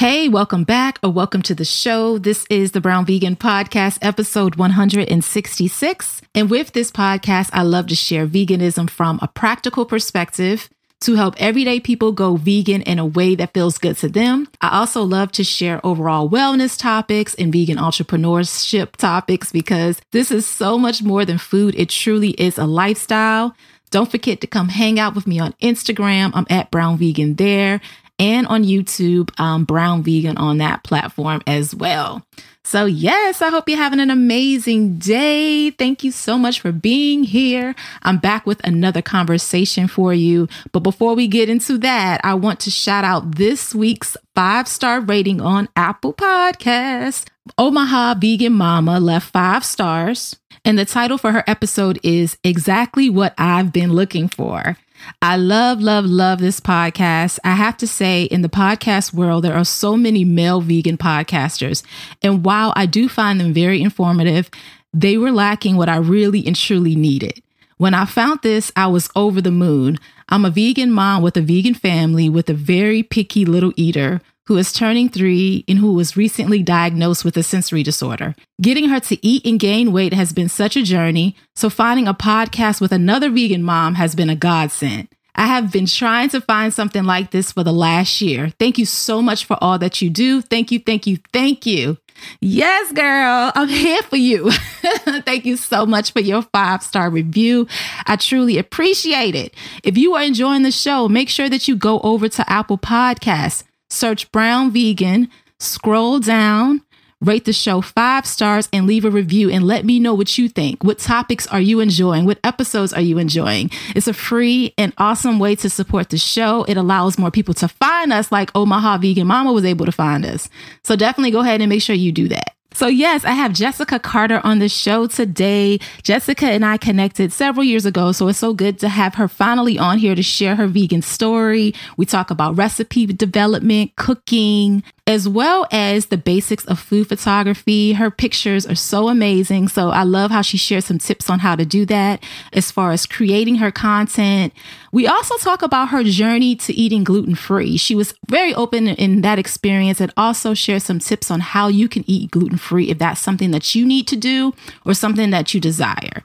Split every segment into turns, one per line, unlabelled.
Hey, welcome back or welcome to the show. This is the Brown Vegan Podcast, episode 166. And with this podcast, I love to share veganism from a practical perspective to help everyday people go vegan in a way that feels good to them. I also love to share overall wellness topics and vegan entrepreneurship topics because this is so much more than food. It truly is a lifestyle. Don't forget to come hang out with me on Instagram. I'm at Brown Vegan there and on YouTube, um, Brown Vegan on that platform as well. So, yes, I hope you're having an amazing day. Thank you so much for being here. I'm back with another conversation for you. But before we get into that, I want to shout out this week's five star rating on Apple Podcasts. Omaha Vegan Mama left five stars. And the title for her episode is Exactly What I've Been Looking For. I love, love, love this podcast. I have to say, in the podcast world, there are so many male vegan podcasters. And while I do find them very informative, they were lacking what I really and truly needed. When I found this, I was over the moon. I'm a vegan mom with a vegan family with a very picky little eater who is turning three and who was recently diagnosed with a sensory disorder. Getting her to eat and gain weight has been such a journey, so finding a podcast with another vegan mom has been a godsend. I have been trying to find something like this for the last year. Thank you so much for all that you do. Thank you, thank you, thank you. Yes, girl, I'm here for you. Thank you so much for your five star review. I truly appreciate it. If you are enjoying the show, make sure that you go over to Apple Podcasts search Brown Vegan, scroll down, rate the show five stars, and leave a review and let me know what you think. What topics are you enjoying? What episodes are you enjoying? It's a free and awesome way to support the show. It allows more people to find us, like Omaha Vegan Mama was able to find us. So definitely go ahead and make sure you do that. So, yes, I have Jessica Carter on the show today. Jessica and I connected several years ago, so it's so good to have her finally on here to share her vegan story. We talk about recipe development, cooking, as well as the basics of food photography. Her pictures are so amazing. So I love how she shares some tips on how to do that as far as creating her content. We also talk about her journey to eating gluten free. She was very open in that experience and also shares some tips on how you can eat gluten free if that's something that you need to do or something that you desire.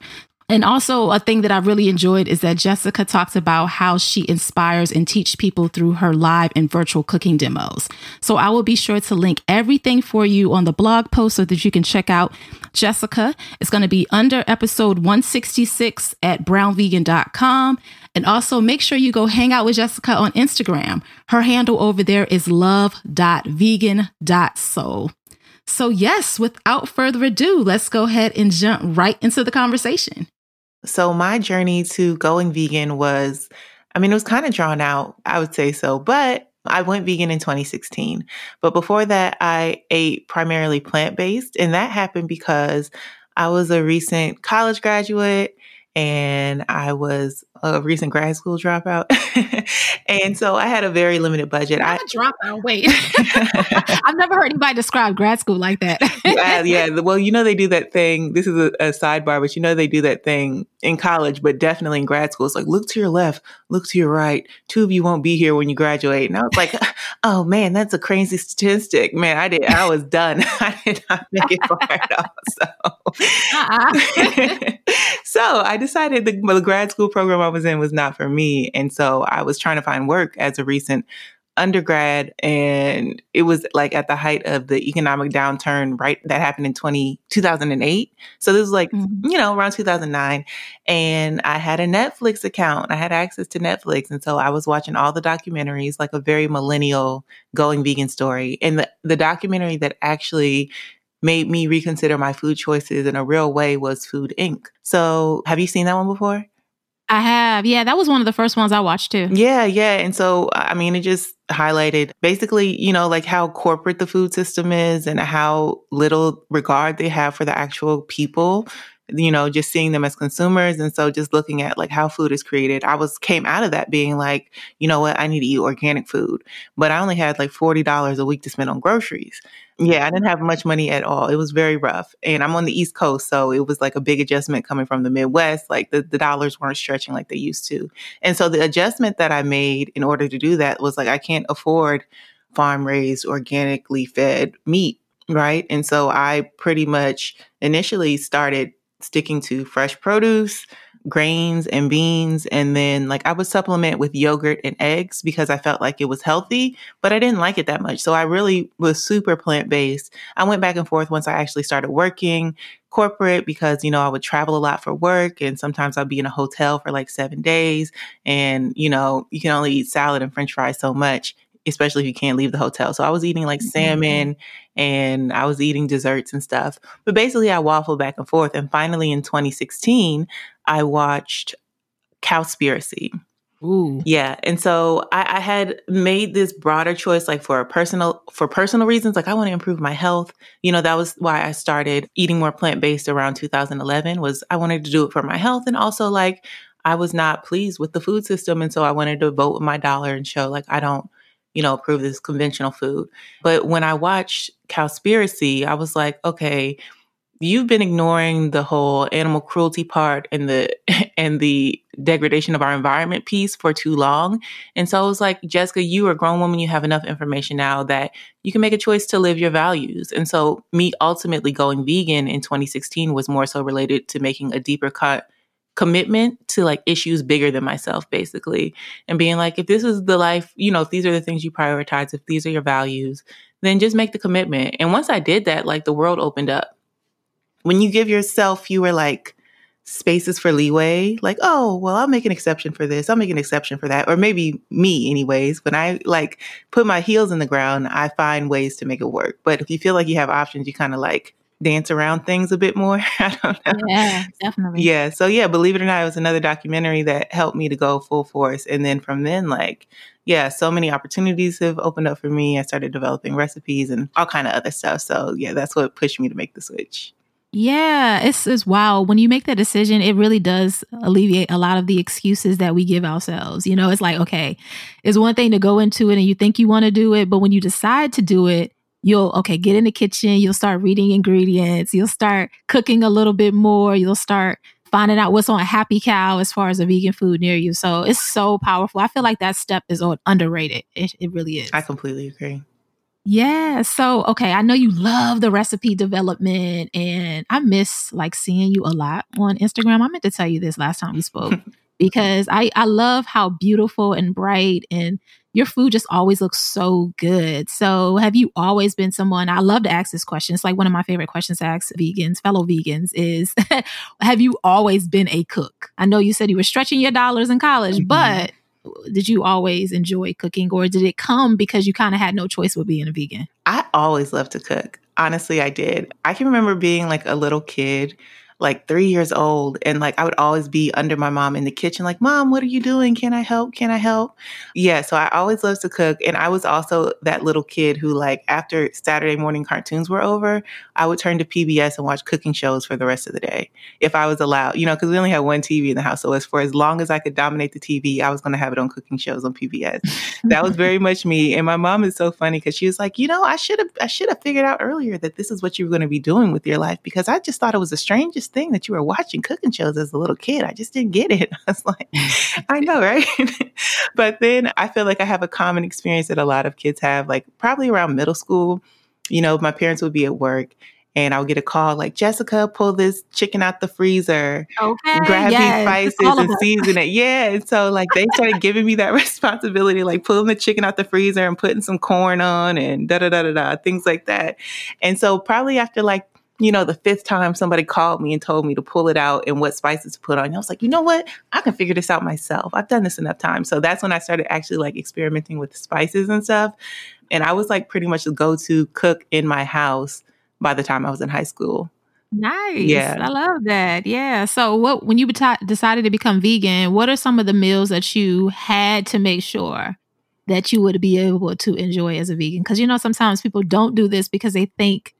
And also, a thing that I really enjoyed is that Jessica talks about how she inspires and teach people through her live and virtual cooking demos. So I will be sure to link everything for you on the blog post so that you can check out Jessica. It's going to be under episode 166 at brownvegan.com. And also make sure you go hang out with Jessica on Instagram. Her handle over there is love.vegan.soul. So, yes, without further ado, let's go ahead and jump right into the conversation.
So, my journey to going vegan was, I mean, it was kind of drawn out, I would say so, but I went vegan in 2016. But before that, I ate primarily plant based. And that happened because I was a recent college graduate and I was a recent grad school dropout. and so I had a very limited budget.
I, a dropout. Wait, I've never heard anybody describe grad school like that.
yeah, yeah. Well, you know, they do that thing. This is a, a, sidebar, but you know, they do that thing in college, but definitely in grad school. It's like, look to your left, look to your right. Two of you won't be here when you graduate. And I was like, oh man, that's a crazy statistic. Man, I did, I was done. I did not make it far at all. So, uh-uh. so I decided the, the grad school program I was in was not for me. And so I was trying to find work as a recent undergrad and it was like at the height of the economic downturn right that happened in 20 2008 so this was like mm-hmm. you know around 2009 and i had a netflix account. I had access to netflix. And so i was watching all the documentaries like a very millennial going vegan story. And the, the documentary that actually made me reconsider my food choices in a real way was food inc. So have you seen that one before
I have. Yeah, that was one of the first ones I watched too.
Yeah, yeah. And so, I mean, it just highlighted basically, you know, like how corporate the food system is and how little regard they have for the actual people you know, just seeing them as consumers. And so just looking at like how food is created, I was came out of that being like, you know what, I need to eat organic food. But I only had like $40 a week to spend on groceries. Yeah, I didn't have much money at all. It was very rough. And I'm on the East Coast, so it was like a big adjustment coming from the Midwest. Like the, the dollars weren't stretching like they used to. And so the adjustment that I made in order to do that was like, I can't afford farm raised, organically fed meat, right? And so I pretty much initially started sticking to fresh produce, grains and beans. And then like I would supplement with yogurt and eggs because I felt like it was healthy, but I didn't like it that much. So I really was super plant based. I went back and forth once I actually started working corporate because, you know, I would travel a lot for work and sometimes I'd be in a hotel for like seven days. And, you know, you can only eat salad and french fries so much especially if you can't leave the hotel. So I was eating like mm-hmm. salmon and I was eating desserts and stuff. But basically, I waffled back and forth. And finally, in 2016, I watched Cowspiracy.
Ooh.
Yeah. And so I, I, had made this broader choice, like for personal, for personal reasons, like I want to improve my health. You know, that was why I started eating more plant-based around 2011 was I wanted to do it for my health. And also like I was not pleased with the food system. And so I wanted to vote with my dollar and show like, I don't, you know, approve this conventional food. But when I watched Cowspiracy, I was like, okay, you've been ignoring the whole animal cruelty part and the and the degradation of our environment piece for too long. And so I was like, Jessica, you are a grown woman, you have enough information now that you can make a choice to live your values. And so me ultimately going vegan in 2016 was more so related to making a deeper cut commitment to like issues bigger than myself, basically. And being like, if this is the life, you know, if these are the things you prioritize, if these are your values, then just make the commitment. And once I did that, like the world opened up. When you give yourself you fewer like spaces for leeway, like, oh, well, I'll make an exception for this, I'll make an exception for that. Or maybe me, anyways. When I like put my heels in the ground, I find ways to make it work. But if you feel like you have options, you kind of like dance around things a bit more. I don't know.
Yeah, definitely.
Yeah. So yeah, believe it or not, it was another documentary that helped me to go full force. And then from then, like, yeah, so many opportunities have opened up for me. I started developing recipes and all kind of other stuff. So yeah, that's what pushed me to make the switch.
Yeah, it's it's wow. When you make that decision, it really does alleviate a lot of the excuses that we give ourselves. You know, it's like, okay, it's one thing to go into it and you think you want to do it, but when you decide to do it, you'll okay get in the kitchen you'll start reading ingredients you'll start cooking a little bit more you'll start finding out what's on happy cow as far as a vegan food near you. So it's so powerful. I feel like that step is underrated. It, it really is.
I completely agree
yeah so okay i know you love the recipe development and i miss like seeing you a lot on instagram i meant to tell you this last time we spoke because i i love how beautiful and bright and your food just always looks so good. So, have you always been someone? I love to ask this question. It's like one of my favorite questions to ask vegans, fellow vegans, is Have you always been a cook? I know you said you were stretching your dollars in college, mm-hmm. but did you always enjoy cooking or did it come because you kind of had no choice with being a vegan?
I always loved to cook. Honestly, I did. I can remember being like a little kid like three years old. And like I would always be under my mom in the kitchen, like, Mom, what are you doing? Can I help? Can I help? Yeah. So I always loved to cook. And I was also that little kid who, like, after Saturday morning cartoons were over, I would turn to PBS and watch cooking shows for the rest of the day if I was allowed, you know, because we only had one TV in the house. So as for as long as I could dominate the TV, I was going to have it on cooking shows on PBS. that was very much me. And my mom is so funny because she was like, you know, I should have, I should have figured out earlier that this is what you were going to be doing with your life because I just thought it was the strangest thing that you were watching cooking shows as a little kid. I just didn't get it. I was like, I know, right? but then I feel like I have a common experience that a lot of kids have, like probably around middle school. You know, my parents would be at work and I would get a call like, Jessica, pull this chicken out the freezer,
okay,
grab yes. these spices and season it. Yeah. And so like they started giving me that responsibility, like pulling the chicken out the freezer and putting some corn on and da da da da da, things like that. And so probably after like you know, the fifth time somebody called me and told me to pull it out and what spices to put on. I was like, you know what? I can figure this out myself. I've done this enough times. So that's when I started actually like experimenting with spices and stuff. And I was like pretty much the go to cook in my house by the time I was in high school.
Nice. Yeah. I love that. Yeah. So what when you decided to become vegan, what are some of the meals that you had to make sure that you would be able to enjoy as a vegan? Cuz you know sometimes people don't do this because they think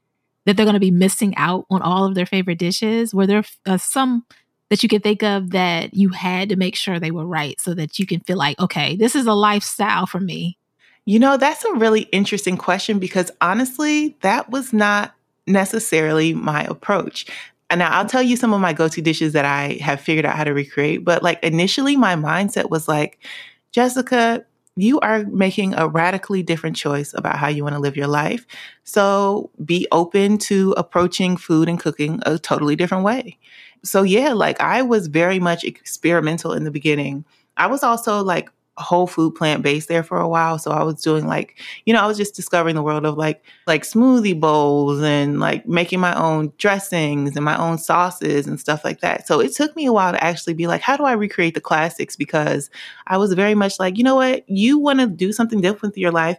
that they're going to be missing out on all of their favorite dishes? Were there uh, some that you could think of that you had to make sure they were right so that you can feel like, okay, this is a lifestyle for me?
You know, that's a really interesting question because honestly, that was not necessarily my approach. And now I'll tell you some of my go to dishes that I have figured out how to recreate. But like initially, my mindset was like, Jessica, you are making a radically different choice about how you want to live your life. So be open to approaching food and cooking a totally different way. So, yeah, like I was very much experimental in the beginning. I was also like whole food plant based there for a while. So I was doing like, you know, I was just discovering the world of like like smoothie bowls and like making my own dressings and my own sauces and stuff like that. So it took me a while to actually be like, how do I recreate the classics? Because I was very much like, you know what, you want to do something different with your life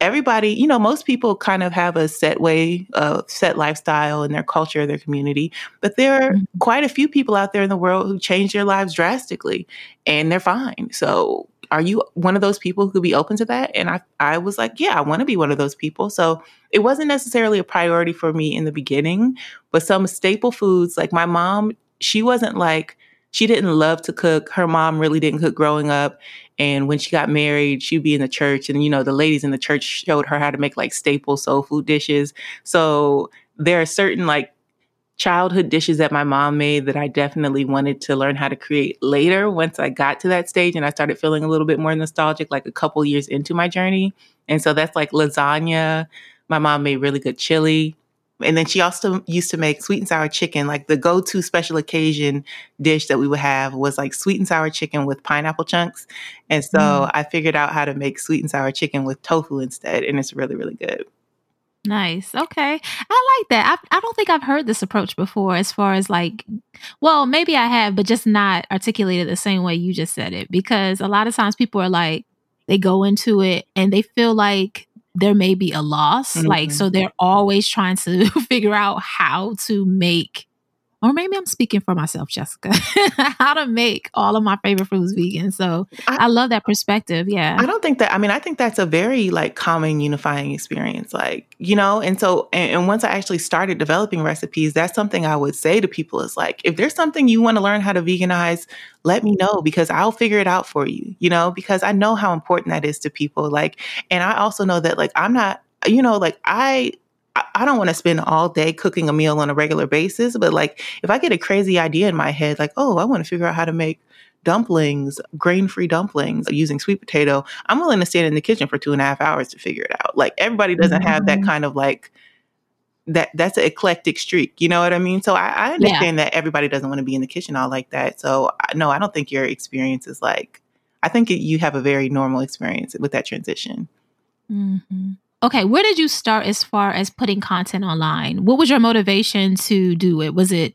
everybody, you know, most people kind of have a set way, a set lifestyle in their culture, their community, but there are mm-hmm. quite a few people out there in the world who change their lives drastically and they're fine. So are you one of those people who could be open to that? And I, I was like, yeah, I want to be one of those people. So it wasn't necessarily a priority for me in the beginning, but some staple foods, like my mom, she wasn't like, she didn't love to cook. Her mom really didn't cook growing up. And when she got married, she'd be in the church, and you know, the ladies in the church showed her how to make like staple soul food dishes. So there are certain like childhood dishes that my mom made that I definitely wanted to learn how to create later once I got to that stage and I started feeling a little bit more nostalgic, like a couple years into my journey. And so that's like lasagna. My mom made really good chili. And then she also used to make sweet and sour chicken. Like the go to special occasion dish that we would have was like sweet and sour chicken with pineapple chunks. And so mm. I figured out how to make sweet and sour chicken with tofu instead. And it's really, really good.
Nice. Okay. I like that. I, I don't think I've heard this approach before as far as like, well, maybe I have, but just not articulated the same way you just said it. Because a lot of times people are like, they go into it and they feel like there may be a loss. Mm-hmm. Like, so they're always trying to figure out how to make or maybe I'm speaking for myself, Jessica, how to make all of my favorite foods vegan. So I, I, love that perspective. Yeah.
I don't think that, I mean, I think that's a very like common unifying experience. Like, you know, and so, and, and once I actually started developing recipes, that's something I would say to people is like, if there's something you want to learn how to veganize, let me know because I'll figure it out for you, you know, because I know how important that is to people. Like, and I also know that like, I'm not, you know, like I, I don't want to spend all day cooking a meal on a regular basis, but like if I get a crazy idea in my head, like, oh, I want to figure out how to make dumplings, grain free dumplings using sweet potato, I'm willing to stand in the kitchen for two and a half hours to figure it out. Like everybody doesn't mm-hmm. have that mm-hmm. kind of like, that that's an eclectic streak, you know what I mean? So I, I understand yeah. that everybody doesn't want to be in the kitchen all like that. So no, I don't think your experience is like. I think you have a very normal experience with that transition.
Mm-hmm okay, where did you start as far as putting content online? What was your motivation to do it? Was it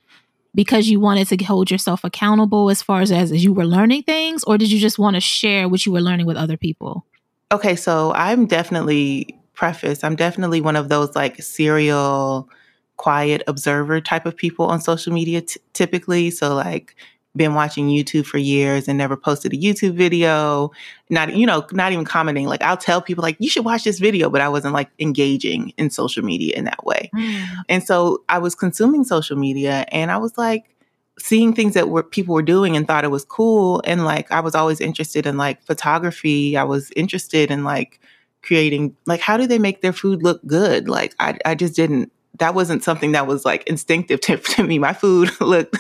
because you wanted to hold yourself accountable as far as, as, you were learning things, or did you just want to share what you were learning with other people?
Okay, so I'm definitely preface. I'm definitely one of those like serial quiet observer type of people on social media t- typically. So like been watching YouTube for years and never posted a YouTube video, not, you know, not even commenting. Like I'll tell people like, you should watch this video, but I wasn't like engaging in social media in that way. Mm. And so I was consuming social media and I was like, seeing things that were people were doing and thought it was cool. And like, I was always interested in like photography. I was interested in like creating, like, how do they make their food look good? Like, I, I just didn't that wasn't something that was like instinctive to, to me. My food looked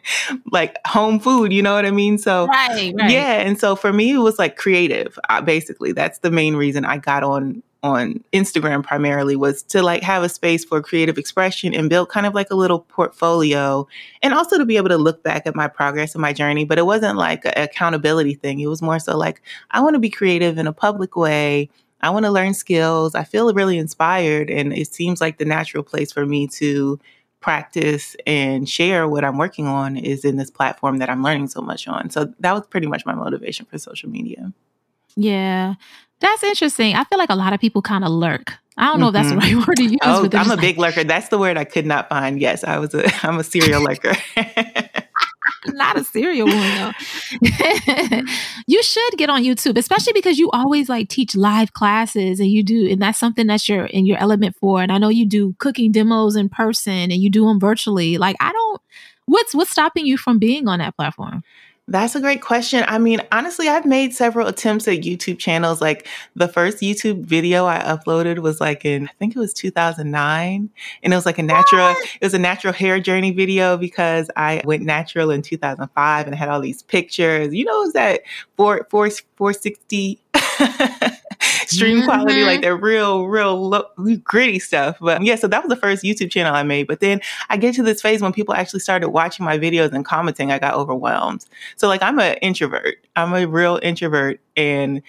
like home food, you know what I mean? So, right, right. yeah. And so for me, it was like creative. Uh, basically, that's the main reason I got on on Instagram primarily was to like have a space for creative expression and build kind of like a little portfolio and also to be able to look back at my progress and my journey. But it wasn't like an accountability thing. It was more so like, I want to be creative in a public way I want to learn skills. I feel really inspired, and it seems like the natural place for me to practice and share what I'm working on is in this platform that I'm learning so much on. So that was pretty much my motivation for social media.
Yeah. That's interesting. I feel like a lot of people kind of lurk. I don't know mm-hmm. if that's the mm-hmm. right word to use.
Oh, I'm a like, big lurker. That's the word I could not find. Yes, I was a I'm a serial lurker.
not a serial one though. you should get on YouTube, especially because you always like teach live classes and you do, and that's something that you're in your element for. And I know you do cooking demos in person and you do them virtually. Like I don't, what's what's stopping you from being on that platform?
That's a great question. I mean, honestly, I've made several attempts at YouTube channels. Like the first YouTube video I uploaded was like in, I think it was 2009. And it was like a natural, it was a natural hair journey video because I went natural in 2005 and I had all these pictures. You know, it was that 4, 4, 460 stream mm-hmm. quality, like they're real, real low, gritty stuff. But yeah, so that was the first YouTube channel I made. But then I get to this phase when people actually started watching my videos and commenting, I got overwhelmed. So like I'm an introvert. I'm a real introvert. And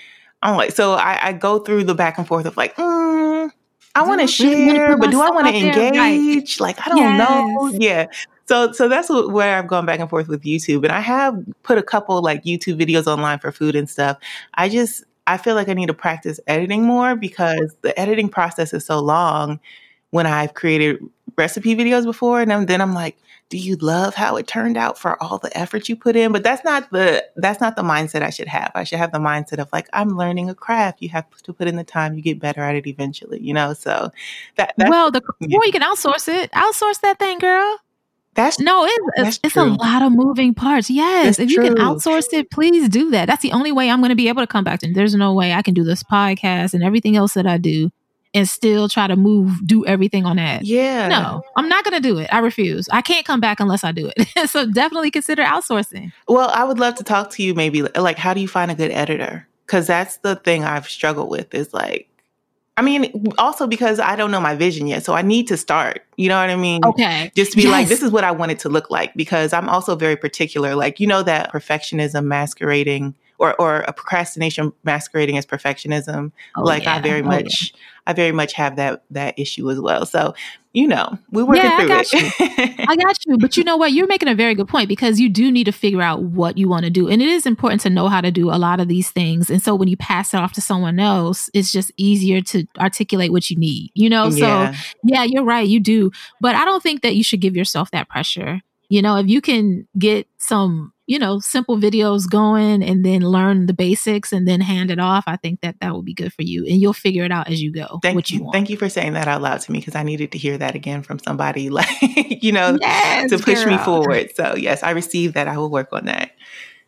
I'm like, so I, I go through the back and forth of like, mm, I want to share, but do I want to engage? Right. Like, I don't yes. know. Yeah. So, so that's what, where I've gone back and forth with YouTube, and I have put a couple like YouTube videos online for food and stuff. I just I feel like I need to practice editing more because the editing process is so long when I've created recipe videos before. And then I'm like, do you love how it turned out for all the effort you put in? But that's not the that's not the mindset I should have. I should have the mindset of like, I'm learning a craft. You have to put in the time, you get better at it eventually, you know? So that
Well, the yeah. you can outsource it. Outsource that thing, girl.
That's
no, it's that's it's, a lot of moving parts. Yes, that's if you true. can outsource it, please do that. That's the only way I'm going to be able to come back. And there's no way I can do this podcast and everything else that I do and still try to move, do everything on that.
Yeah,
no, I'm not going to do it. I refuse. I can't come back unless I do it. so definitely consider outsourcing.
Well, I would love to talk to you. Maybe like, how do you find a good editor? Because that's the thing I've struggled with. Is like I mean, also because I don't know my vision yet. So I need to start. You know what I mean?
Okay.
Just to be yes. like, this is what I want it to look like because I'm also very particular. Like, you know, that perfectionism masquerading or, or a procrastination masquerading as perfectionism. Oh, like yeah. I very oh, much yeah. I very much have that that issue as well. So, you know, we working yeah, through
I got
it.
You. I got you. But you know what? You're making a very good point because you do need to figure out what you want to do. And it is important to know how to do a lot of these things. And so when you pass it off to someone else, it's just easier to articulate what you need, you know? Yeah. So yeah, you're right. You do. But I don't think that you should give yourself that pressure. You know, if you can get some you know, simple videos going and then learn the basics and then hand it off, I think that that will be good for you. And you'll figure it out as you go.
Thank you.
you
thank you for saying that out loud to me because I needed to hear that again from somebody like, you know, yes, to push girl. me forward. So, yes, I received that. I will work on that.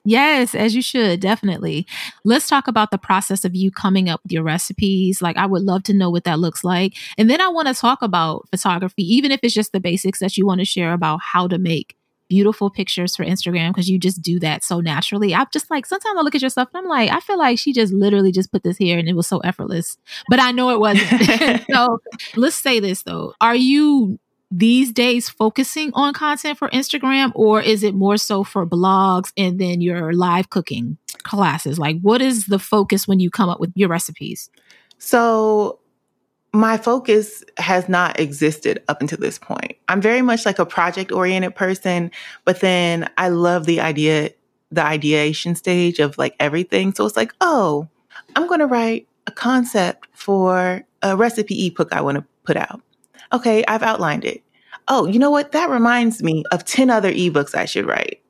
Yes, as you should, definitely. Let's talk about the process of you coming up with your recipes. Like, I would love to know what that looks like. And then I want to talk about photography, even if it's just the basics that you want to share about how to make beautiful pictures for Instagram because you just do that so naturally. I'm just like, sometimes I look at yourself and I'm like, I feel like she just literally just put this here and it was so effortless. But I know it wasn't. so let's say this though. Are you these days focusing on content for Instagram or is it more so for blogs and then your live cooking classes? Like, what is the focus when you come up with your recipes?
So, my focus has not existed up until this point. I'm very much like a project oriented person, but then I love the idea, the ideation stage of like everything. So it's like, oh, I'm going to write a concept for a recipe ebook I want to put out. Okay, I've outlined it. Oh, you know what? That reminds me of 10 other ebooks I should write.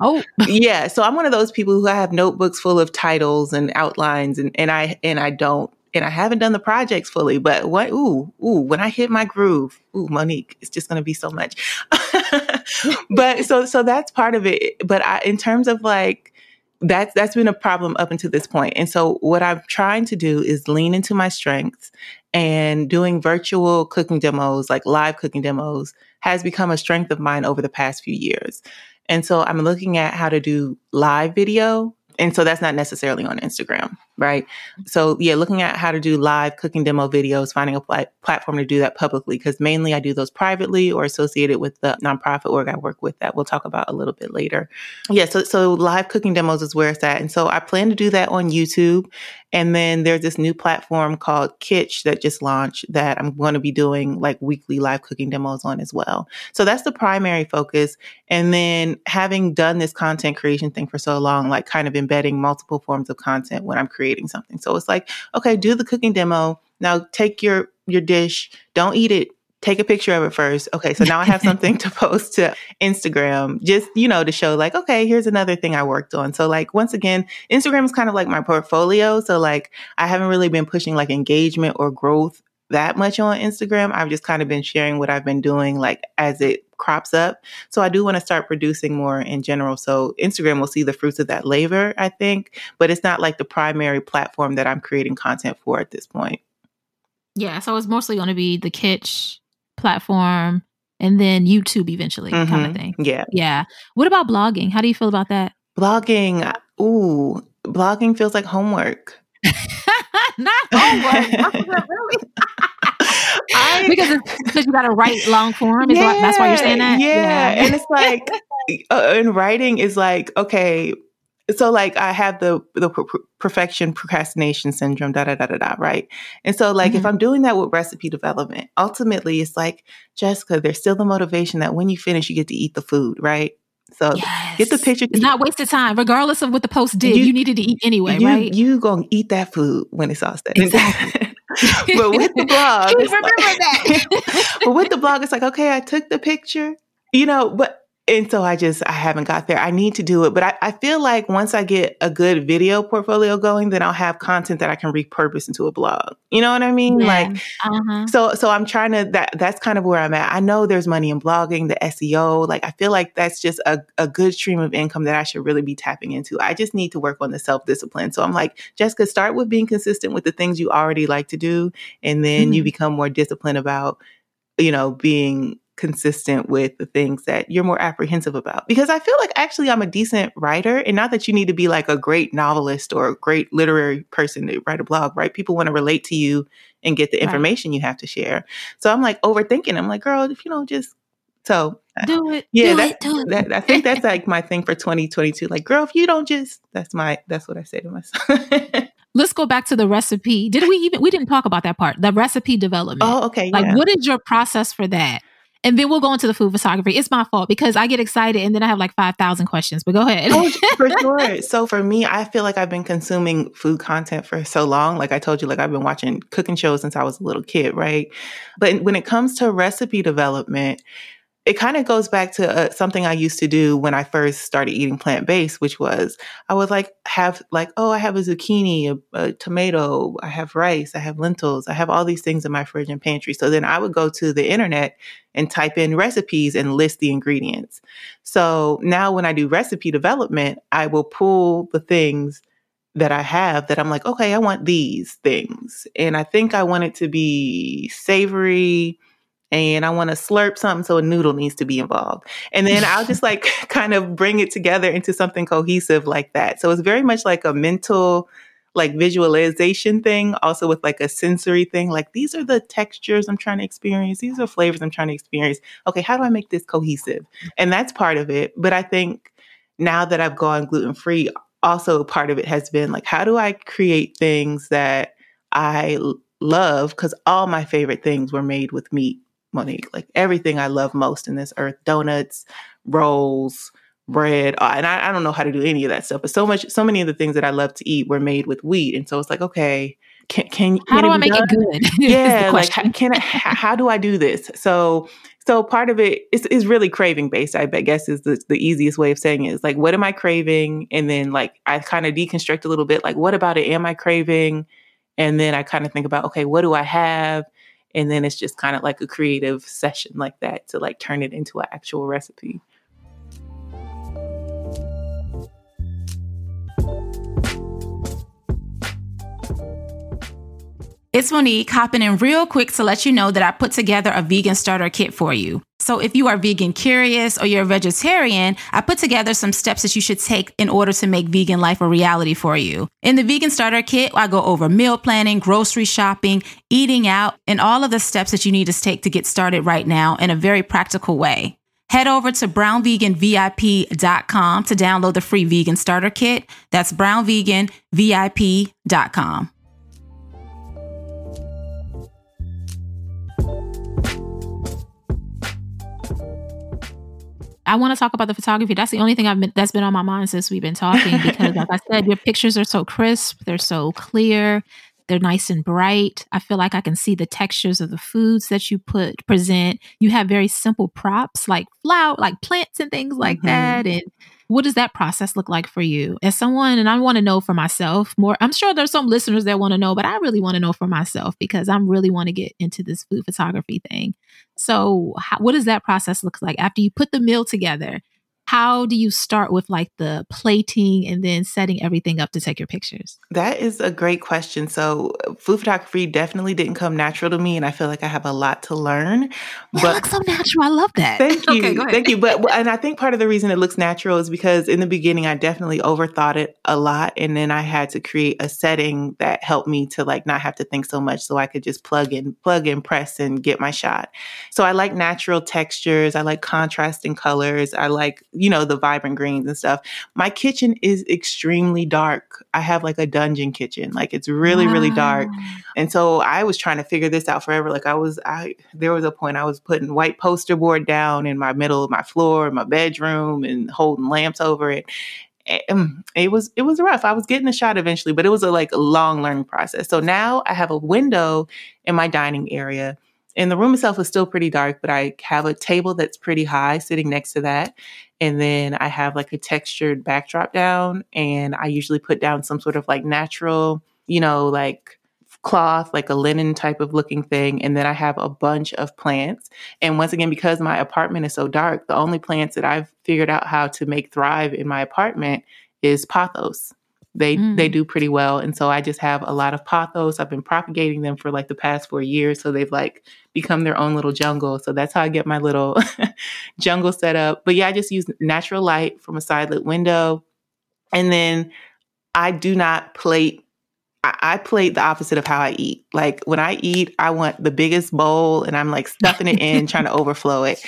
Oh,
yeah. So I'm one of those people who I have notebooks full of titles and outlines and, and I and I don't and I haven't done the projects fully, but what, ooh, ooh, when I hit my groove, ooh, Monique, it's just going to be so much. but so, so that's part of it. But I, in terms of like, that's, that's been a problem up until this point. And so what I'm trying to do is lean into my strengths and doing virtual cooking demos, like live cooking demos has become a strength of mine over the past few years. And so I'm looking at how to do live video. And so that's not necessarily on Instagram right? So yeah, looking at how to do live cooking demo videos, finding a pl- platform to do that publicly, because mainly I do those privately or associated with the nonprofit org I work with that we'll talk about a little bit later. Yeah, so so live cooking demos is where it's at, and so I plan to do that on YouTube, and then there's this new platform called Kittch that just launched that I'm going to be doing like weekly live cooking demos on as well. So that's the primary focus, and then having done this content creation thing for so long, like kind of embedding multiple forms of content when I'm creating something. So it's like, okay, do the cooking demo. Now take your your dish, don't eat it. Take a picture of it first. Okay, so now I have something to post to Instagram, just you know, to show like, okay, here's another thing I worked on. So like once again, Instagram is kind of like my portfolio. So like I haven't really been pushing like engagement or growth that much on Instagram. I've just kind of been sharing what I've been doing like as it crops up. So I do want to start producing more in general. So Instagram will see the fruits of that labor, I think, but it's not like the primary platform that I'm creating content for at this point.
Yeah, so it's mostly going to be the Kittch platform and then YouTube eventually mm-hmm. kind of thing.
Yeah.
Yeah. What about blogging? How do you feel about that?
Blogging, ooh, blogging feels like homework.
Not homework. I, because because you got to write long form. Yeah, what, that's why you're saying that.
Yeah, yeah. and it's like, uh, and writing is like okay. So like I have the the perfection procrastination syndrome, da da da da da, right? And so like mm-hmm. if I'm doing that with recipe development, ultimately it's like Jessica, there's still the motivation that when you finish, you get to eat the food, right? So yes. get the picture.
It's not wasted time, regardless of what the post did. You, you needed to eat anyway,
you,
right?
You gonna eat that food when it's all said.
Exactly.
but with the blog,
remember like, that.
but with the blog, it's like okay, I took the picture, you know, but and so I just I haven't got there. I need to do it, but I, I feel like once I get a good video portfolio going, then I'll have content that I can repurpose into a blog. You know what I mean? Yeah. Like uh-huh. so so I'm trying to that that's kind of where I'm at. I know there's money in blogging, the SEO. Like I feel like that's just a, a good stream of income that I should really be tapping into. I just need to work on the self-discipline. So I'm like, Jessica, start with being consistent with the things you already like to do, and then mm-hmm. you become more disciplined about, you know, being consistent with the things that you're more apprehensive about. Because I feel like actually I'm a decent writer, and not that you need to be like a great novelist or a great literary person to write a blog, right? People want to relate to you and get the information right. you have to share. So I'm like overthinking. I'm like, girl, if you don't just so
uh, do it.
Yeah,
do
that's,
it, do
that, I think that's like my thing for 2022. Like, girl, if you don't just, that's my, that's what I say to myself.
Let's go back to the recipe. Did we even, we didn't talk about that part, the recipe development.
Oh, okay.
Like, what is your process for that? And then we'll go into the food photography. It's my fault because I get excited and then I have like 5,000 questions, but go ahead.
oh, for sure. So for me, I feel like I've been consuming food content for so long. Like I told you, like I've been watching cooking shows since I was a little kid, right? But when it comes to recipe development, it kind of goes back to uh, something I used to do when I first started eating plant based, which was I would like have like, oh, I have a zucchini, a, a, tomato, I have rice, I have lentils, I have all these things in my fridge and pantry. So then I would go to the internet and type in recipes and list the ingredients. So now when I do recipe development, I will pull the things that I have that I'm like, okay, I want these things. And I think I want it to be savory and I want to slurp something, so a noodle needs to be involved. And then I'll just like kind of bring it together into something cohesive like that. So it's very much like a mental, like visualization thing, also with like a sensory thing. Like these are the textures I'm trying to experience, these are flavors I'm trying to experience. Okay, how do I make this cohesive? And that's part of it. But I think now that I've gone gluten free, also part of it has been like, how do I create things that I love? Because all my favorite things were made with meat Monique. Like everything I love most in this earth donuts, rolls, bread. Uh, and I, I, don't know how to do any of that stuff, but so much, so many of the things that I love to eat were made with wheat. And so it's like, okay, can, can,
how
can
do I make done? it good?
yeah. like, how, can I, how do I do this? So, so part of it is, is really craving based, I guess is the, the easiest way of saying it is like, what am I craving? And then like, I kind of deconstruct a little bit, like, what about it am I craving? And then I kind of think about, okay, what do I have? And then it's just kind of like a creative session like that to like turn it into an actual recipe
It's Monique hopping in real quick to let you know that I put together a vegan starter kit for you. So if you are vegan curious or you're a vegetarian, I put together some steps that you should take in order to make vegan life a reality for you. In the vegan starter kit, I go over meal planning, grocery shopping, eating out, and all of the steps that you need to take to get started right now in a very practical way. Head over to brownveganvip.com to download the free vegan starter kit. That's brownveganvip.com. I want to talk about the photography. That's the only thing I've been that's been on my mind since we've been talking because like I said, your pictures are so crisp, they're so clear, they're nice and bright. I feel like I can see the textures of the foods that you put present. You have very simple props like flower, like plants and things like mm-hmm. that. And what does that process look like for you? As someone and i want to know for myself more i'm sure there's some listeners that want to know but i really want to know for myself because i'm really want to get into this food photography thing. So how, what does that process look like after you put the meal together how do you start with like the plating and then setting everything up to take your pictures?
That is a great question. So, food photography definitely didn't come natural to me, and I feel like I have a lot to learn.
But it looks so natural. I love that.
Thank you, okay, thank you. But and I think part of the reason it looks natural is because in the beginning I definitely overthought it a lot, and then I had to create a setting that helped me to like not have to think so much, so I could just plug in, plug in, press, and get my shot. So I like natural textures. I like contrasting colors. I like you know, the vibrant greens and stuff. My kitchen is extremely dark. I have like a dungeon kitchen. Like it's really, wow. really dark. And so I was trying to figure this out forever. Like I was, I, there was a point I was putting white poster board down in my middle of my floor, in my bedroom and holding lamps over it it was it was rough. I was getting a shot eventually, but it was a like long learning process. So now I have a window in my dining area and the room itself is still pretty dark, but I have a table that's pretty high sitting next to that. And then I have like a textured backdrop down, and I usually put down some sort of like natural, you know, like cloth, like a linen type of looking thing. And then I have a bunch of plants. And once again, because my apartment is so dark, the only plants that I've figured out how to make thrive in my apartment is pothos they mm. they do pretty well and so i just have a lot of pothos i've been propagating them for like the past four years so they've like become their own little jungle so that's how i get my little jungle set up but yeah i just use natural light from a side lit window and then i do not plate I, plate the opposite of how I eat. Like when I eat, I want the biggest bowl and I'm like stuffing it in, trying to overflow it.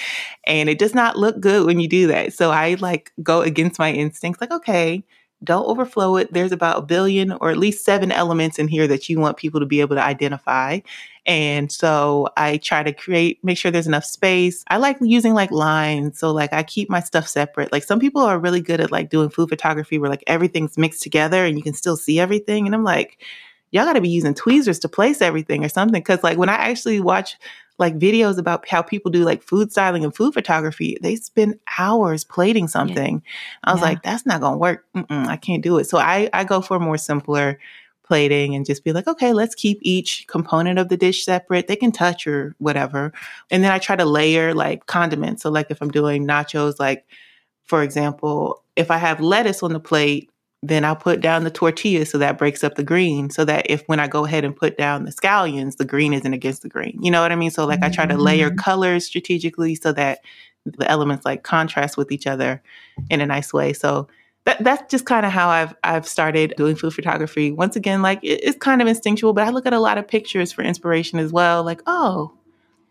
And it does not look good when you do that. So I like go against my instincts, like, okay, don't overflow it. There's about a billion or at least seven elements in here that you want people to be able to identify. And so I try to create, make sure there's enough space. I like using like lines. So like I keep my stuff separate. Like some people are really good at like doing food photography where like everything's mixed together and you can still see everything. And I'm like, y'all got to be using tweezers to place everything or something. Cause like when I actually watch like videos about how people do like food styling and food photography, they spend hours plating something. Yeah. I was yeah. like, that's not going to work. Mm-mm, I can't do it. So I, I go for more simpler plating and just be like, okay, let's keep each component of the dish separate. They can touch or whatever. And then I try to layer like condiments. So like if I'm doing nachos, like for example, if I have lettuce on the plate, then I'll put down the tortilla so that breaks up the green so that if when I go ahead and put down the scallions, the green isn't against the green. You know what I mean? So like mm-hmm. I try to layer mm-hmm. colors strategically so that the elements like contrast with each other in a nice way. So that that's just kind of how I've I've started doing food photography. Once again, like it, it's kind of instinctual, but I look at a lot of pictures for inspiration as well. Like, oh,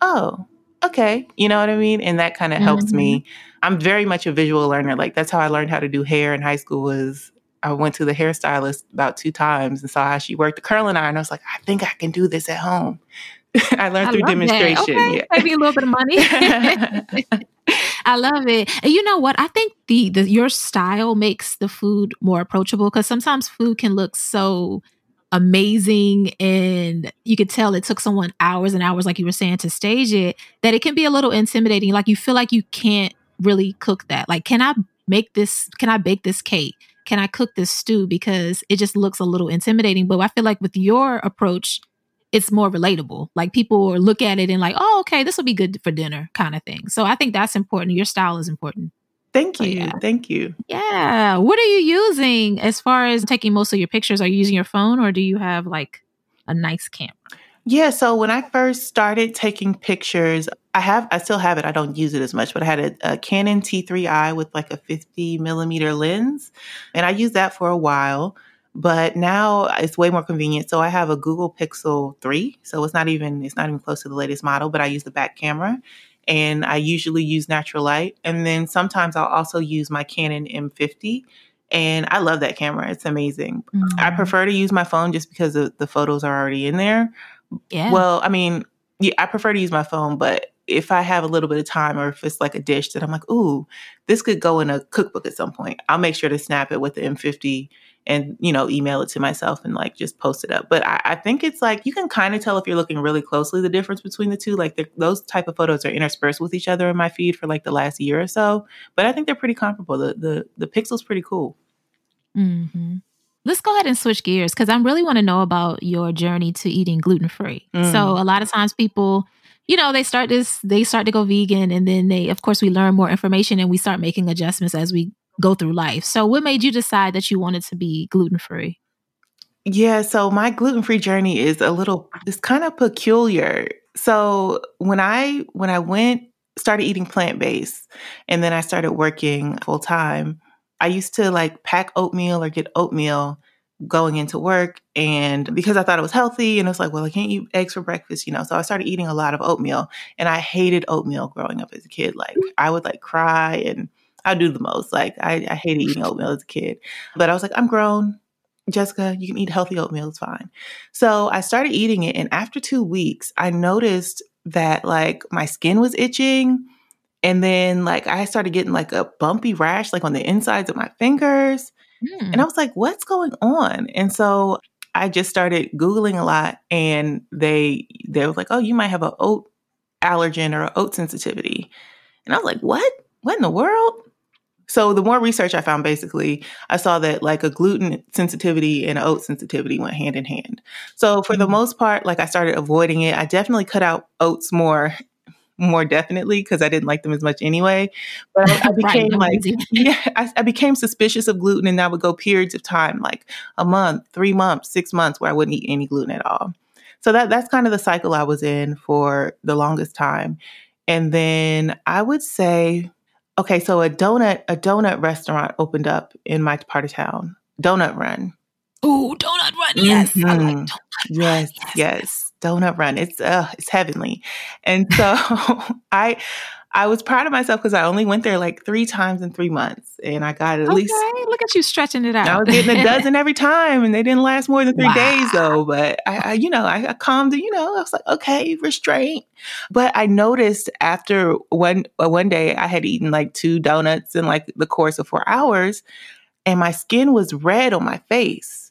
oh, okay, you know what I mean? And that kind of mm-hmm. helps me. Mm-hmm. I'm very much a visual learner. Like that's how I learned how to do hair in high school was I went to the hairstylist about two times and saw how she worked the curling iron. I was like, I think I can do this at home. I learned I through demonstration.
Okay. Yeah. Maybe a little bit of money. I love it. And you know what? I think the, the your style makes the food more approachable because sometimes food can look so amazing and you could tell it took someone hours and hours like you were saying to stage it that it can be a little intimidating like you feel like you can't really cook that like can i make this can i bake this cake can I cook this stew? Because it just looks a little intimidating. But I feel like with your approach, it's more relatable. Like people look at it and like, oh, okay, this will be good for dinner, kind of thing. So I think that's important. Your style is important.
Thank you. yeah. Thank you.
Yeah. What are you using as far as taking most of your pictures? Are you using your phone or do you have like a nice camera?
Yeah, so when I first started taking pictures, I have I still have it. I don't use it as much, but I had a, a, Canon T3i with like a 50 millimeter lens, and I used that for a while. But now it's way more convenient. So I have a Google Pixel 3, so it's not even it's not even close to the latest model. But I use the back camera, and I usually use natural light, and then sometimes I'll also use my Canon M50 and I love that camera. It's amazing. Mm-hmm. I prefer to use my phone just because the, the photos are already in there. Yeah. Well, I mean, yeah, I prefer to use my phone, but if I have a little bit of time or if it's like a dish that I'm like, ooh, this could go in a cookbook at some point, I'll make sure to snap it with the M50 and you know email it to myself and like just post it up but i, I think it's like you can kind of tell if you're looking really closely the difference between the two like those type of photos are interspersed with each other in my feed for like the last year or so but i think they're pretty comparable the the, the pixel's pretty cool
mm-hmm. Let's go ahead and switch gears because i really want to know about your journey to eating gluten-free mm. so a lot of times people you know they start this they start to go vegan and then they of course we learn more information and we start making adjustments as we go through life. So, what made you decide that you wanted to be gluten free?
Yeah, so my gluten free journey is a little, it's kind of peculiar. So when I when I went started eating plant based, and then I started working full time, I used to like pack oatmeal or get oatmeal going into work and because I thought it was healthy and it was like, well, I can't eat eggs for breakfast, you know. So I started eating a lot of oatmeal and I hated oatmeal growing up as a kid. Like I would like cry and I do the most. Like I, I hated eating oatmeal as a kid, but I was like, I'm grown. Jessica, you can eat healthy oatmeal. It's fine. So I started eating it, and after two weeks, I noticed that like my skin was itching, and then like I started getting like a bumpy rash like on the insides of my fingers, mm. and I hmm. was like, what's going on? And so I just started googling a lot, and they they were like, oh, you might have an oat allergen or an oat sensitivity, and I was like, what? What in the world? So the more research I found, basically, I saw that like a gluten sensitivity and oat sensitivity went hand in hand. So for mm-hmm. the most part, like I started avoiding it. I definitely cut out oats more more definitely because I didn't like them as much anyway. But I, I became right, like, yeah, I, I, became suspicious of gluten, and I would go periods of time, like a month, three months, six months, where I wouldn't eat any gluten at all. So that that's kind of the cycle I was in for the longest time, and then I would say Okay, so a donut a donut restaurant opened up in my part of town. Donut Run.
Ooh, Donut Run. Yes. Mm-hmm. Like
donut yes, yes, yes. Donut Run. It's uh it's heavenly. And so I I was proud of myself because I only went there like three times in three months, and I got at okay. least.
Look at you stretching it out.
I was getting a dozen every time, and they didn't last more than three wow. days though. But I, I, you know, I, I calmed. You know, I was like, okay, restraint. But I noticed after one uh, one day, I had eaten like two donuts in like the course of four hours, and my skin was red on my face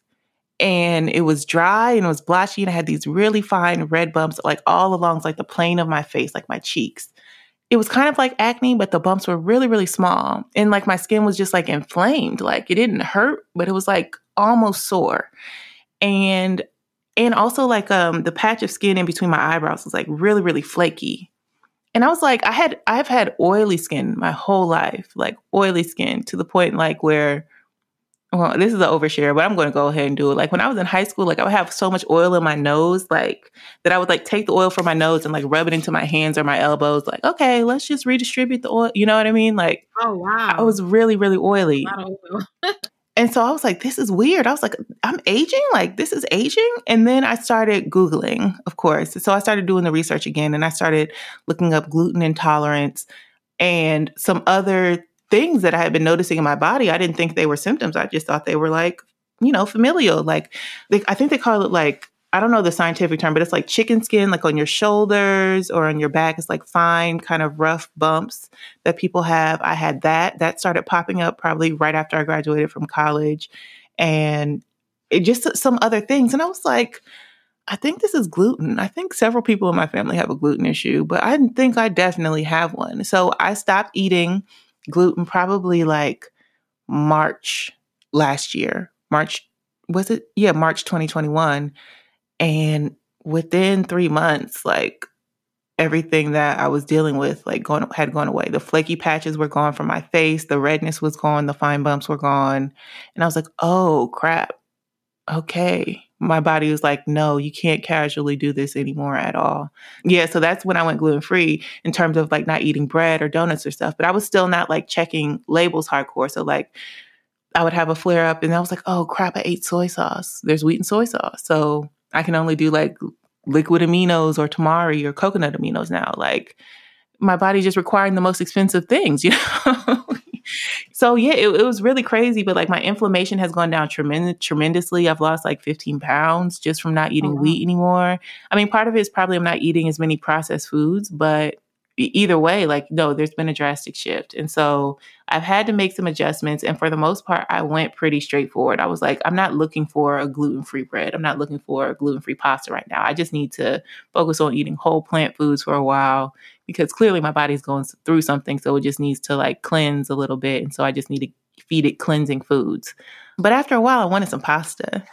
and it was dry and it was blotchy and I had these really fine red bumps like all along like the plane of my face, like my cheeks it was kind of like acne, but the bumps were really, really small. And like my skin was just like inflamed. Like it didn't hurt, but it was like almost sore. And and also like um the patch of skin in between my eyebrows was like really, really flaky. And I was like, I had I've had oily skin my whole life, like oily skin to the point like where well, this is an overshare, but I'm going to go ahead and do it. Like when I was in high school, like I would have so much oil in my nose, like that I would like take the oil from my nose and like rub it into my hands or my elbows. Like, okay, let's just redistribute the oil. You know what I mean? Like,
oh wow,
I was really, really oily. and so I was like, this is weird. I was like, I'm aging. Like this is aging. And then I started googling, of course. So I started doing the research again, and I started looking up gluten intolerance and some other things that I had been noticing in my body. I didn't think they were symptoms. I just thought they were like, you know, familial. Like, they, I think they call it like, I don't know the scientific term, but it's like chicken skin, like on your shoulders or on your back. It's like fine, kind of rough bumps that people have. I had that. That started popping up probably right after I graduated from college. And it just some other things. And I was like, I think this is gluten. I think several people in my family have a gluten issue, but I think I definitely have one. So I stopped eating gluten probably like March last year. March, was it? Yeah, March 2021. And within three months, like everything that I was dealing with, like going had gone away. The flaky patches were gone from my face, the redness was gone, the fine bumps were gone. And I was like, oh crap. Okay my body was like, no, you can't casually do this anymore at all. Yeah, so that's when I went gluten free in terms of like not eating bread or donuts or stuff. But I was still not like checking labels hardcore. So like I would have a flare up and I was like, oh crap, I ate soy sauce. There's wheat and soy sauce. So I can only do like liquid aminos or tamari or coconut aminos now. Like my body just requiring the most expensive things, you know? So yeah, it, it, was really crazy. But like my inflammation has gone down tremendous, tremendously. I've lost like 15 pounds just from not oh, eating oh, wow. wheat anymore. I mean, part of it is probably I'm not eating as many processed foods, but either way, like, no, there's been a drastic shift. And so I've had to make some adjustments. And for the most part, I went pretty straightforward. I was like, I'm not looking for a gluten free bread. I'm not looking for a gluten free pasta right now. I just need to focus on eating whole plant foods for a while because clearly my body's going through something. So it just needs to like cleanse a little bit. And so I just need to feed it cleansing foods. But after a while, I wanted some pasta.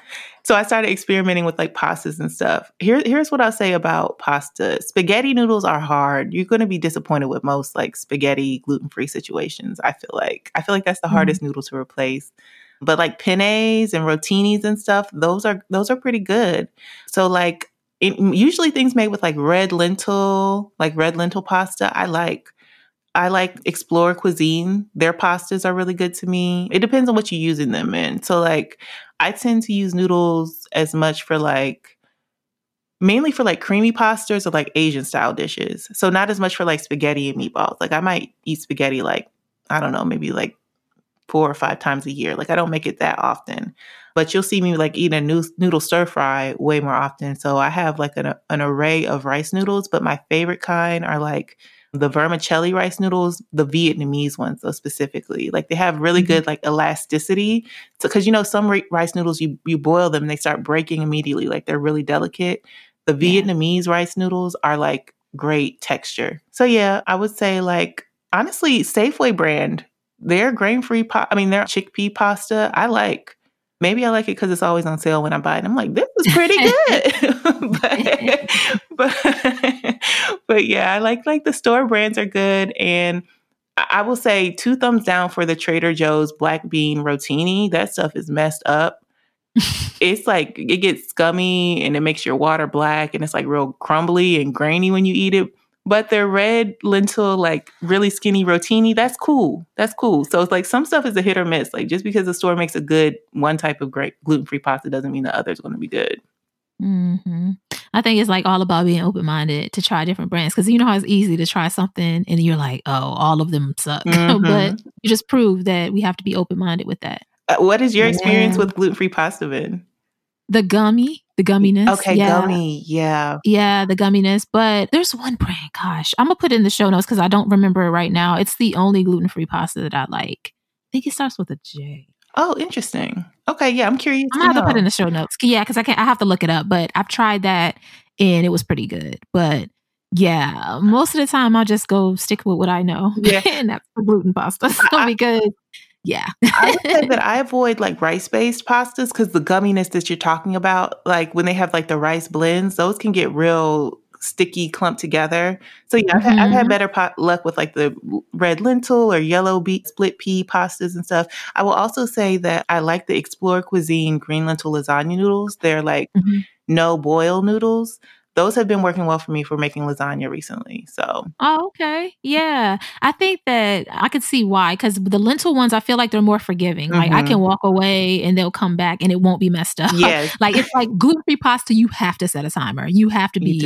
So I started experimenting with like pastas and stuff. Here, here's what I'll say about pasta spaghetti noodles are hard. You're going to be disappointed with most like spaghetti gluten free situations. I feel like. I feel like that's the mm-hmm. hardest noodle to replace. But like pennes and rotinis and stuff, those are those are pretty good. So like it, usually things made with like red lentil, like red lentil pasta, I like. I like Explore Cuisine. Their pastas are really good to me. It depends on what you're using them in. So, like, I tend to use noodles as much for like, mainly for like creamy pastas or like Asian style dishes. So, not as much for like spaghetti and meatballs. Like, I might eat spaghetti like, I don't know, maybe like four or five times a year. Like, I don't make it that often. But you'll see me like eating a noodle stir fry way more often. So, I have like an, an array of rice noodles, but my favorite kind are like, the vermicelli rice noodles, the Vietnamese ones, though specifically, like they have really mm-hmm. good like elasticity. So, because you know some rice noodles, you you boil them and they start breaking immediately, like they're really delicate. The Vietnamese yeah. rice noodles are like great texture. So yeah, I would say like honestly, Safeway brand, their grain free. Po- I mean, their chickpea pasta, I like. Maybe I like it because it's always on sale when I buy it. I'm like, this is pretty good. but, but yeah, I like like the store brands are good. And I will say two thumbs down for the Trader Joe's black bean rotini. That stuff is messed up. it's like it gets scummy and it makes your water black and it's like real crumbly and grainy when you eat it. But the red lentil, like really skinny rotini, that's cool. That's cool. So it's like some stuff is a hit or miss. Like just because the store makes a good one type of great gluten free pasta doesn't mean the other is going to be good.
Mm-hmm. I think it's like all about being open minded to try different brands because you know how it's easy to try something and you're like, oh, all of them suck. Mm-hmm. but you just prove that we have to be open minded with that.
Uh, what is your experience with gluten free pasta been?
The gummy, the gumminess.
Okay, yeah. gummy. Yeah.
Yeah, the gumminess. But there's one brand, gosh, I'm going to put it in the show notes because I don't remember it right now. It's the only gluten free pasta that I like. I think it starts with a J.
Oh, interesting. Okay, yeah, I'm curious.
I'm gonna have to put in the show notes. Yeah, because I can not I have to look it up, but I've tried that and it was pretty good. But yeah, most of the time I'll just go stick with what I know. Yeah, and that's the gluten pasta. So I, because yeah.
I would say that I avoid like rice based pastas because the gumminess that you're talking about, like when they have like the rice blends, those can get real sticky clump together. So yeah, I've, mm-hmm. had, I've had mm-hmm. better pot- luck with like the red lentil or yellow beet split pea pastas and stuff. I will also say that I like the Explore Cuisine green lentil lasagna noodles. They're like mm-hmm. no boil noodles those have been working well for me for making lasagna recently. So,
oh, okay. Yeah. I think that I could see why because the lentil ones, I feel like they're more forgiving. Mm-hmm. Like I can mm-hmm. walk away and they'll come back and it won't be messed up.
Yes.
like it's like gluten free pasta, you have to set a timer. You have to be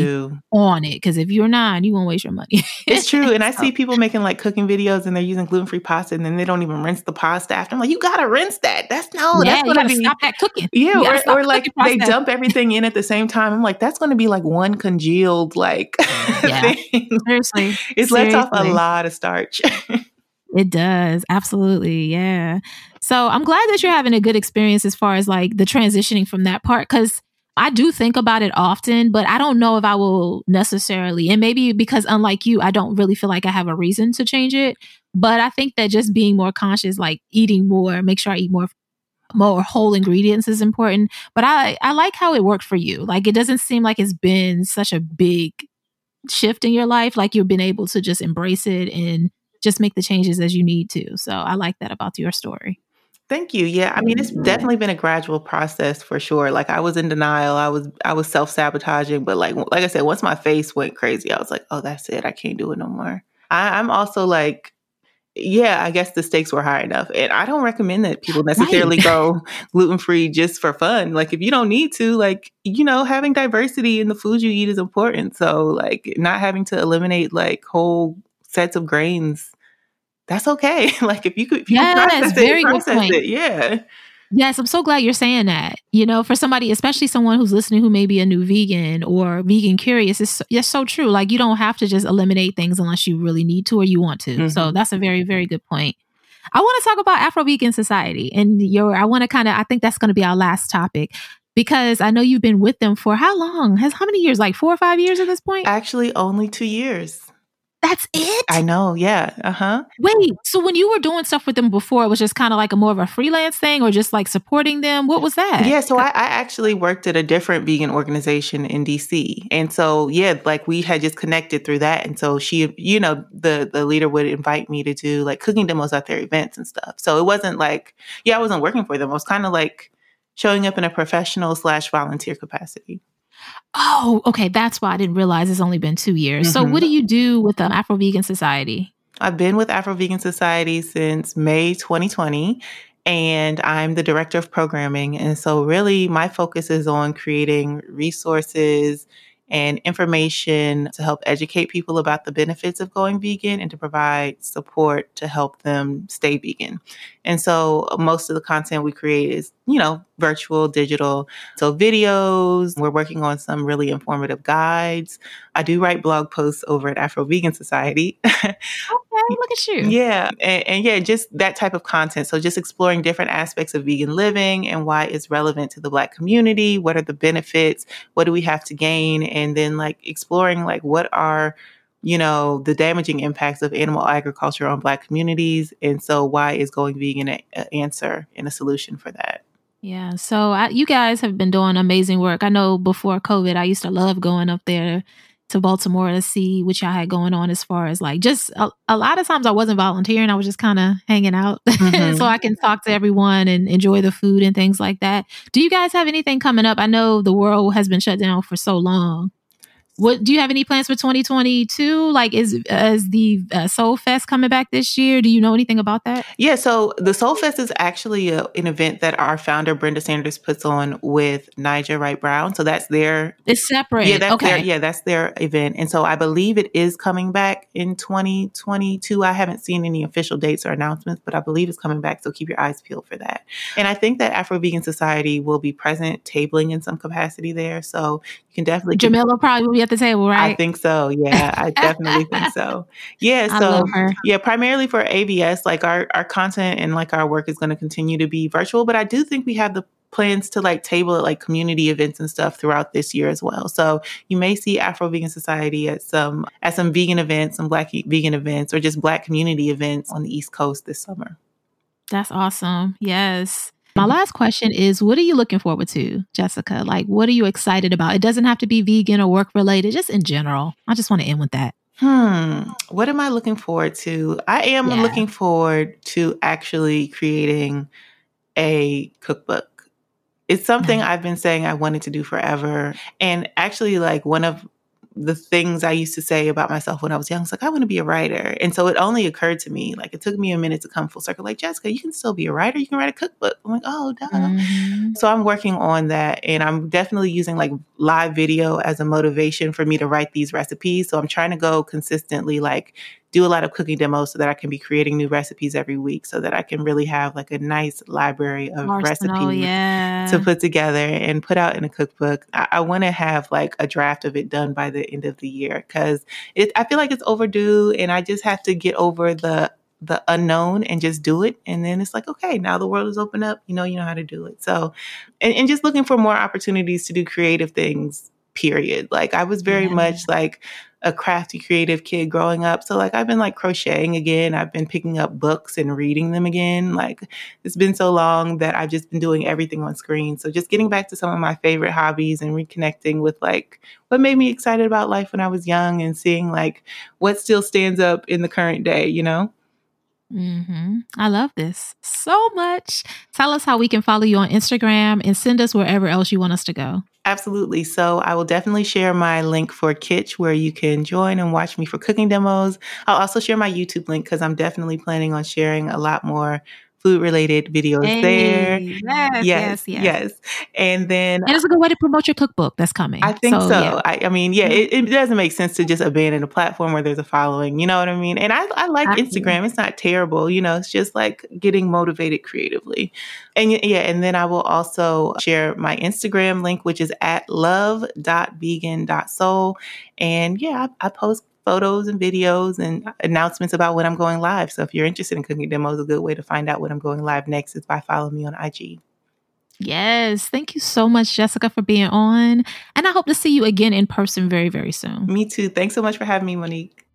on it because if you're not, you won't waste your money.
it's true. And I see people making like cooking videos and they're using gluten free pasta and then they don't even rinse the pasta after. I'm like, you got to rinse that. That's no, yeah, that's going to be.
Stop that cooking.
Yeah. Or, or like they dump everything in at the same time. I'm like, that's going to be like one congealed like yeah. thing.
Seriously.
It lets off a lot of starch.
it does. Absolutely. Yeah. So I'm glad that you're having a good experience as far as like the transitioning from that part because I do think about it often, but I don't know if I will necessarily. And maybe because, unlike you, I don't really feel like I have a reason to change it. But I think that just being more conscious, like eating more, make sure I eat more more whole ingredients is important. But I I like how it worked for you. Like it doesn't seem like it's been such a big shift in your life. Like you've been able to just embrace it and just make the changes as you need to. So I like that about your story.
Thank you. Yeah, I mean it's mm-hmm. definitely been a gradual process for sure. Like I was in denial. I was I was self-sabotaging, but like like I said, once my face went crazy, I was like, "Oh, that's it. I can't do it no more." I, I'm also like yeah, I guess the stakes were high enough. And I don't recommend that people necessarily right. go gluten free just for fun. Like, if you don't need to, like, you know, having diversity in the food you eat is important. So, like, not having to eliminate like whole sets of grains, that's okay. like, if you could, if you
yes, process very it, process
it. Yeah.
Yes, I'm so glad you're saying that. You know, for somebody, especially someone who's listening who may be a new vegan or vegan curious, it's, it's so true. Like, you don't have to just eliminate things unless you really need to or you want to. Mm-hmm. So, that's a very, very good point. I want to talk about Afro Vegan Society and your, I want to kind of, I think that's going to be our last topic because I know you've been with them for how long? Has how many years? Like four or five years at this point?
Actually, only two years.
That's it?
I know. Yeah. Uh huh.
Wait. So when you were doing stuff with them before, it was just kind of like a more of a freelance thing or just like supporting them? What was that?
Yeah. So I, I, actually worked at a different vegan organization in DC. And so, yeah, like we had just connected through that. And so she, you know, the, the leader would invite me to do like cooking demos at their events and stuff. So it wasn't like, yeah, I wasn't working for them. It was kind of like showing up in a professional slash volunteer capacity.
Oh, okay. That's why I didn't realize it's only been two years. Mm-hmm. So, what do you do with the Afro Vegan Society?
I've been with Afro Vegan Society since May 2020, and I'm the director of programming. And so, really, my focus is on creating resources and information to help educate people about the benefits of going vegan and to provide support to help them stay vegan. And so most of the content we create is, you know, virtual, digital. So videos, we're working on some really informative guides. I do write blog posts over at Afro Vegan Society.
okay, look at you.
Yeah. And, and, yeah, just that type of content. So just exploring different aspects of vegan living and why it's relevant to the black community. What are the benefits? What do we have to gain? And then like exploring like what are you know, the damaging impacts of animal agriculture on Black communities. And so, why is going vegan an answer and a solution for that?
Yeah. So, I, you guys have been doing amazing work. I know before COVID, I used to love going up there to Baltimore to see what y'all had going on as far as like just a, a lot of times I wasn't volunteering. I was just kind of hanging out mm-hmm. so I can talk to everyone and enjoy the food and things like that. Do you guys have anything coming up? I know the world has been shut down for so long. What do you have any plans for 2022? Like, is is the uh, Soul Fest coming back this year? Do you know anything about that?
Yeah, so the Soul Fest is actually a, an event that our founder Brenda Sanders puts on with Naijha Wright Brown. So that's their
it's separate.
Yeah, that's
okay.
their yeah that's their event, and so I believe it is coming back in 2022. I haven't seen any official dates or announcements, but I believe it's coming back. So keep your eyes peeled for that. And I think that Afro Vegan Society will be present, tabling in some capacity there. So you can definitely
Jamila probably will be at the table, right?
I think so. Yeah, I definitely think so. Yeah, so yeah, primarily for AVS, like our our content and like our work is going to continue to be virtual, but I do think we have the plans to like table at like community events and stuff throughout this year as well. So you may see Afro Vegan Society at some at some vegan events, some black vegan events, or just black community events on the East Coast this summer.
That's awesome. Yes. My last question is what are you looking forward to, Jessica? Like, what are you excited about? It doesn't have to be vegan or work related, just in general. I just want to end with that.
Hmm. What am I looking forward to? I am yeah. looking forward to actually creating a cookbook. It's something I've been saying I wanted to do forever. And actually, like, one of the things I used to say about myself when I was young. It's like, I want to be a writer. And so it only occurred to me, like, it took me a minute to come full circle. Like, Jessica, you can still be a writer. You can write a cookbook. I'm like, oh, duh. Mm-hmm. So I'm working on that. And I'm definitely using like live video as a motivation for me to write these recipes. So I'm trying to go consistently, like, do a lot of cooking demos so that I can be creating new recipes every week so that I can really have like a nice library of Arsenal, recipes
yeah.
to put together and put out in a cookbook. I, I want to have like a draft of it done by the end of the year because it I feel like it's overdue and I just have to get over the the unknown and just do it. And then it's like, okay, now the world is open up. You know, you know how to do it. So, and, and just looking for more opportunities to do creative things period. Like I was very yeah. much like a crafty creative kid growing up. So like I've been like crocheting again. I've been picking up books and reading them again. Like it's been so long that I've just been doing everything on screen. So just getting back to some of my favorite hobbies and reconnecting with like what made me excited about life when I was young and seeing like what still stands up in the current day, you know?
Mm-hmm. I love this so much. Tell us how we can follow you on Instagram and send us wherever else you want us to go.
Absolutely. So I will definitely share my link for Kittch where you can join and watch me for cooking demos. I'll also share my YouTube link because I'm definitely planning on sharing a lot more food related videos
Hey,
there.
yes,
Yes,
yes, yes.
yes. And then
And it's a good way to promote your cookbook that's coming.
I think so.
yeah.
I, I mean, yeah,
Mhm.
it, it doesn't make sense to just abandon a platform where there's a following. You know what I mean? And I, I like
Absolutely.
Instagram. It's not terrible. You know, it's just like getting motivated creatively. And yeah, and then I will also share my Instagram link, which is at love.vegan.soul. And yeah, I, I post photos and videos and announcements about when I'm going live. So if you're interested in cooking demos, a good way to find out when I'm going live next is by following me on IG.
Yes. Thank you so much, Jessica, for being on. And I hope to see you again in person very, very soon.
Me too. Thanks so much for having me, Monique.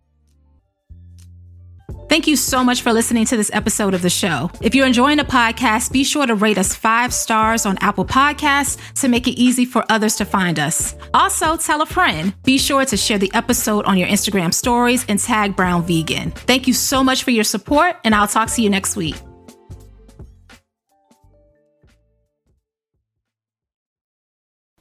Thank you so much for listening to this episode of the show. If you're enjoying the podcast, be sure to rate us five stars on Apple Podcasts to make it easy for others to find us. Also, tell a friend. Be sure to share the episode on your Instagram stories and tag Brown Vegan. Thank you so much for your support, and I'll talk to you next week.